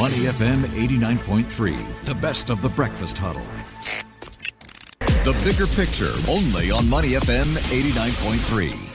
Money FM 89.3, the best of the breakfast huddle. The bigger picture, only on Money FM 89.3.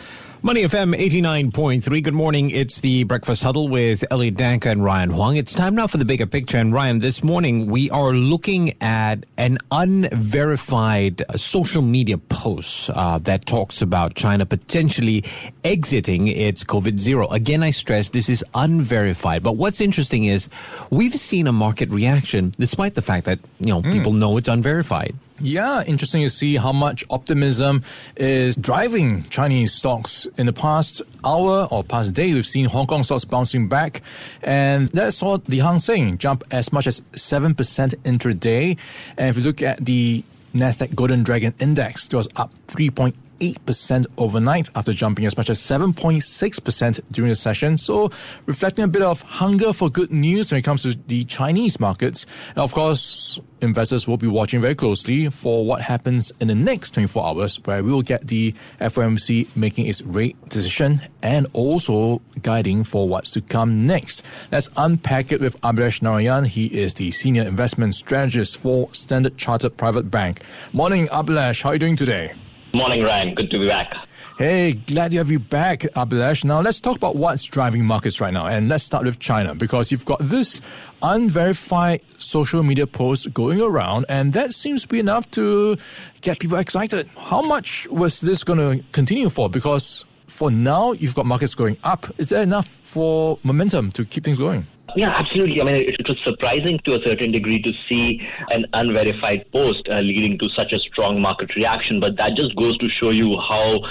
Money FM 89.3. Good morning. It's the Breakfast Huddle with Elliott Danker and Ryan Huang. It's time now for the bigger picture. And Ryan, this morning we are looking at an unverified social media post uh, that talks about China potentially exiting its COVID zero. Again, I stress this is unverified. But what's interesting is we've seen a market reaction despite the fact that, you know, mm. people know it's unverified. Yeah, interesting to see how much optimism is driving Chinese stocks. In the past hour or past day, we've seen Hong Kong stocks bouncing back, and that saw the Hang Seng jump as much as 7% intraday. And if you look at the Nasdaq Golden Dragon Index, it was up 3.8 8% overnight after jumping as much as 7.6% during the session. So, reflecting a bit of hunger for good news when it comes to the Chinese markets. And of course, investors will be watching very closely for what happens in the next 24 hours, where we will get the FOMC making its rate decision and also guiding for what's to come next. Let's unpack it with Abhilash Narayan. He is the senior investment strategist for Standard Chartered Private Bank. Morning, Abhilash. How are you doing today? Morning, Ryan. Good to be back. Hey, glad to have you back, Abhilash. Now, let's talk about what's driving markets right now. And let's start with China because you've got this unverified social media post going around, and that seems to be enough to get people excited. How much was this going to continue for? Because for now, you've got markets going up. Is there enough for momentum to keep things going? Yeah, absolutely. I mean, it, was surprising to a certain degree to see an unverified post uh, leading to such a strong market reaction, but that just goes to show you how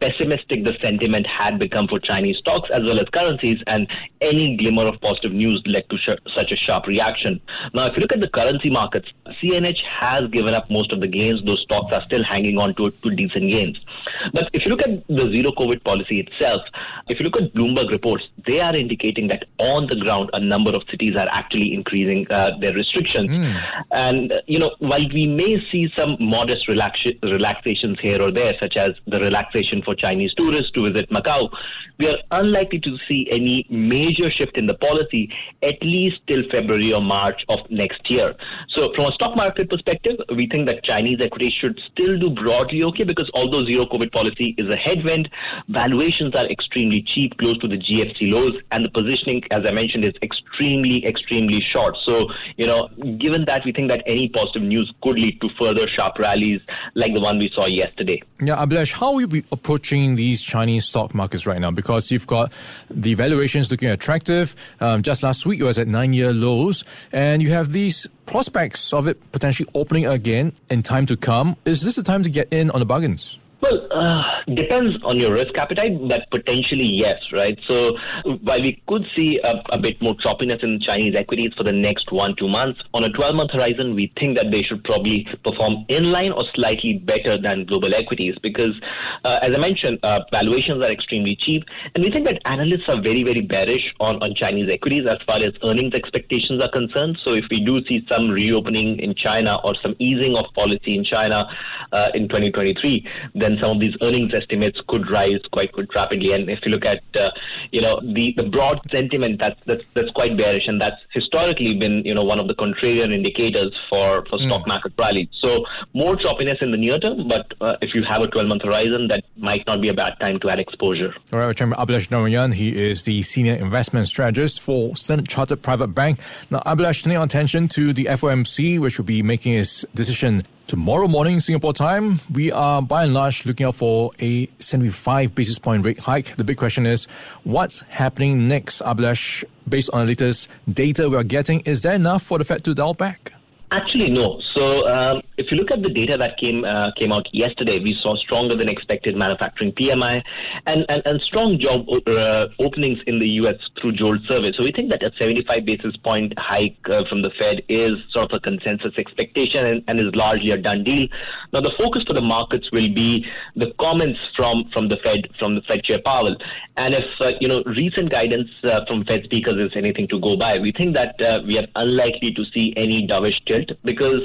pessimistic the sentiment had become for Chinese stocks as well as currencies, and any glimmer of positive news led to sh- such a sharp reaction. Now, if you look at the currency markets, CNH has given up most of the gains. Those stocks are still hanging on to, to decent gains. But if you look at the zero COVID policy itself, if you look at Bloomberg reports, they are indicating that on the ground, a number of cities are actually increasing uh, their restrictions. Mm. And, you know, while we may see some modest relax- relaxations here or there, such as the relaxation for Chinese tourists to visit Macau, we are unlikely to see any major shift in the policy at least till February or March of next year. So, from a stock market perspective, we think that Chinese equities should still do broadly okay because although zero COVID policy is a headwind, valuations are extremely cheap, close to the GFC lows, and the positioning, as I mentioned, is extremely extremely, short. So, you know, given that we think that any positive news could lead to further sharp rallies like the one we saw yesterday. Yeah, Abhilash, how are you approaching these Chinese stock markets right now? Because you've got the valuations looking attractive. Um, just last week, it was at nine year lows, and you have these prospects of it potentially opening again in time to come. Is this the time to get in on the bargains? Well, uh, depends on your risk appetite, but potentially yes, right? So while we could see a, a, bit more choppiness in Chinese equities for the next one, two months, on a 12 month horizon, we think that they should probably perform in line or slightly better than global equities because, uh, as I mentioned, uh, valuations are extremely cheap. And we think that analysts are very, very bearish on, on Chinese equities as far as earnings expectations are concerned. So if we do see some reopening in China or some easing of policy in China uh, in 2023, then some of these earnings estimates could rise quite quite rapidly. And if you look at uh, you know the the broad sentiment, that's that's that's quite bearish, and that's historically been you know one of the contrarian indicators for for mm. stock market rallies. So more choppiness in the near term, but uh, if you have a 12 month horizon, that might not be a bad time to add exposure. All right, Chairman Abhilash Narayan, he is the senior investment strategist for Standard Chartered Private Bank. Now, Abhilash, turning our attention to the FOMC, which will be making its decision Tomorrow morning, Singapore time, we are by and large looking out for a 75 basis point rate hike. The big question is, what's happening next, Abhilash? Based on the latest data we are getting, is there enough for the Fed to dial back? Actually, no. So, um, if you look at the data that came uh, came out yesterday, we saw stronger than expected manufacturing PMI and, and, and strong job uh, openings in the U.S. through JOLT survey. So, we think that a 75 basis point hike uh, from the Fed is sort of a consensus expectation and, and, is largely a done deal. Now, the focus for the markets will be the comments from from the Fed from the Fed Chair Powell, and if uh, you know recent guidance uh, from Fed speakers is anything to go by, we think that uh, we are unlikely to see any dovish tilt because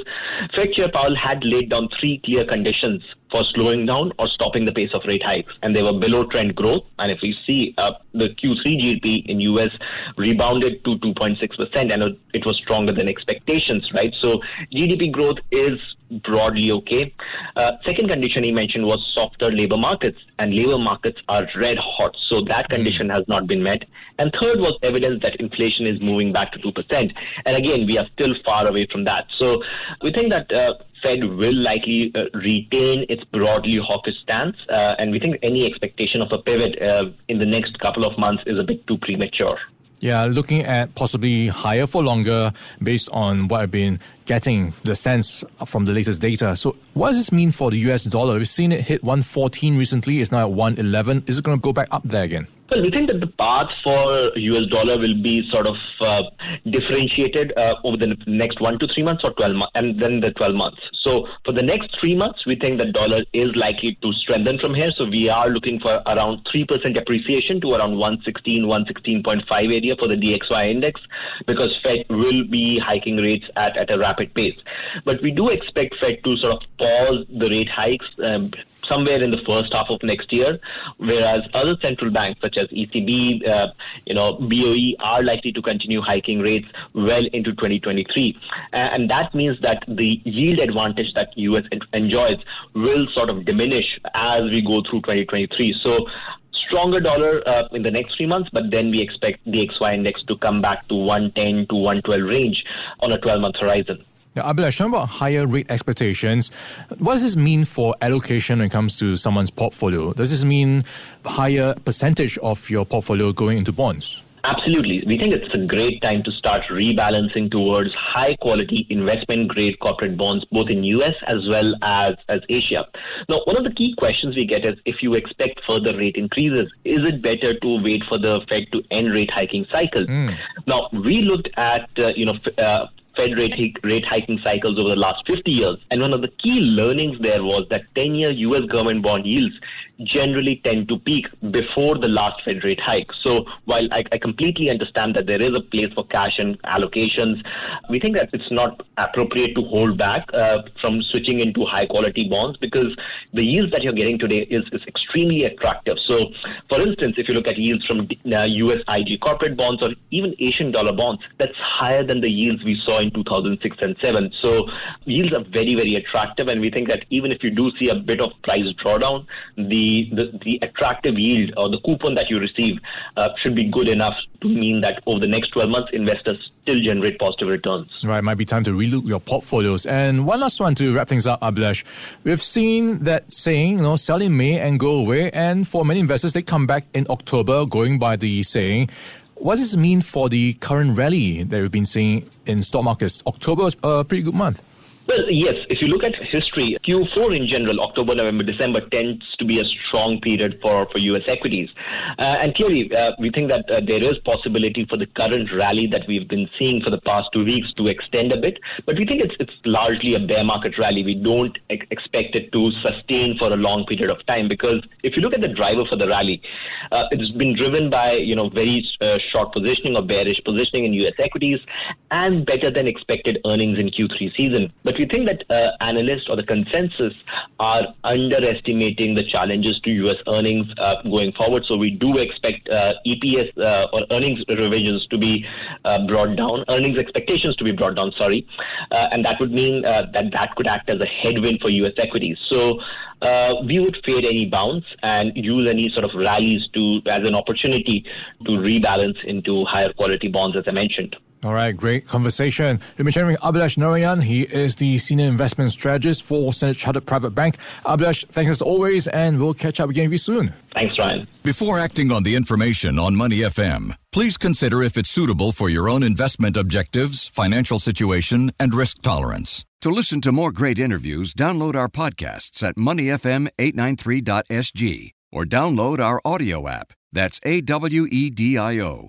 Fed Chair Powell had laid down three clear conditions for slowing down or stopping the pace of rate hikes, and they were below trend growth. And if we see uh, the Q3 GDP in US rebounded to 2.6 percent, and it was stronger than expectations, right? So GDP growth is broadly okay. Uh, second condition he mentioned was softer labor markets, and labor markets are red hot, so that hmm. condition has not been met. And third was evidence that inflation is moving back to 2%. And again, we are still far away from that. So we think that uh, Fed will likely uh, retain its broadly hawkish stance, uh, and we think any expectation of a pivot uh, in the next couple of months is a bit too premature. Yeah, looking at possibly higher for longer based on what I've been getting the sense from the latest data. So, what does this mean for the US dollar? We've seen it hit 114 recently, it's now at 111. Is it going to go back up there again? Well, we think that the path for US dollar will be sort of uh, differentiated uh, over the next one to three months or 12 months, and then the 12 months. So for the next three months, we think that dollar is likely to strengthen from here. So we are looking for around 3% appreciation to around 116, 116.5 area for the DXY index because Fed will be hiking rates at, at a rapid pace. But we do expect Fed to sort of pause the rate hikes um, somewhere in the first half of next year, whereas other central banks such as ECB, uh, you know, BOE are likely to continue hiking rates well into 2023, and that means that the yield advantage that US enjoys will sort of diminish as we go through 2023. So stronger dollar uh, in the next three months, but then we expect the XY index to come back to 110 to 112 range on a 12 month horizon. Now, Abhilash, talking about higher rate expectations, what does this mean for allocation when it comes to someone's portfolio? Does this mean higher percentage of your portfolio going into bonds? Absolutely. We think it's a great time to start rebalancing towards high quality investment grade corporate bonds, both in US as well as, as Asia. Now, one of the key questions we get is if you expect further rate increases, is it better to wait for the Fed to end rate hiking cycle? Mm. Now, we looked at, uh, you know, uh, Fed rate, rate hiking cycles over the last 50 years. And one of the key learnings there was that 10 year US government bond yields generally tend to peak before the last Fed rate hike. So while I, I, completely understand that there is a place for cash and allocations, we think that it's not appropriate to hold back uh, from switching into high quality bonds because the yields that you're getting today is, is extremely attractive. So, for instance, if you look at yields from uh, US IG corporate bonds or even Asian dollar bonds, that's higher than the yields we saw in 2006 and 7. So, yields are very, very attractive, and we think that even if you do see a bit of price drawdown, the the, the, attractive yield or the coupon that you receive uh, should be good enough to mean that over the next 12 months, investors still generate positive returns. Right, might be time to relook your portfolios. And one last one to wrap things up, Abhilash. We've seen that saying, you know, sell in May and go away. And for many investors, they come back in October, going by the saying. What does this mean for the current rally that we've been seeing in stock markets? October was a pretty good month. Well, yes. If you look at history, Q4 in general, October, November, December tends to be a strong period for, for U.S. equities. Uh, and clearly, uh, we think that uh, there is possibility for the current rally that we've been seeing for the past two weeks to extend a bit. But we think it's, it's largely a bear market rally. We don't ex- expect it to sustain for a long period of time because if you look at the driver for the rally, uh, it's been driven by, you know, very uh, short positioning or bearish positioning in U.S. equities and better than expected earnings in Q3 season. But we think that uh, analysts or the consensus are underestimating the challenges to U.S. earnings uh, going forward. So we do expect uh, EPS uh, or earnings revisions to be uh, brought down, earnings expectations to be brought down. Sorry, uh, and that would mean that that could act as a headwind for U.S. equities. So. we would fade any bounce and use any sort of rallies to as an opportunity to rebalance into higher quality bonds, as I mentioned. All right, great conversation. We've been sharing with Abhilash Narayan. He is the Senior Investment Strategist for Standard Chartered Private Bank. Abhilash, thanks as always, and we'll catch up again with you soon. Thanks, Ryan. Before acting on the information on Money FM, please consider if it's suitable for your own investment objectives, financial situation, and risk tolerance. To listen to more great interviews, download our podcasts at moneyfm893.sg or download our audio app. That's A W E D I O.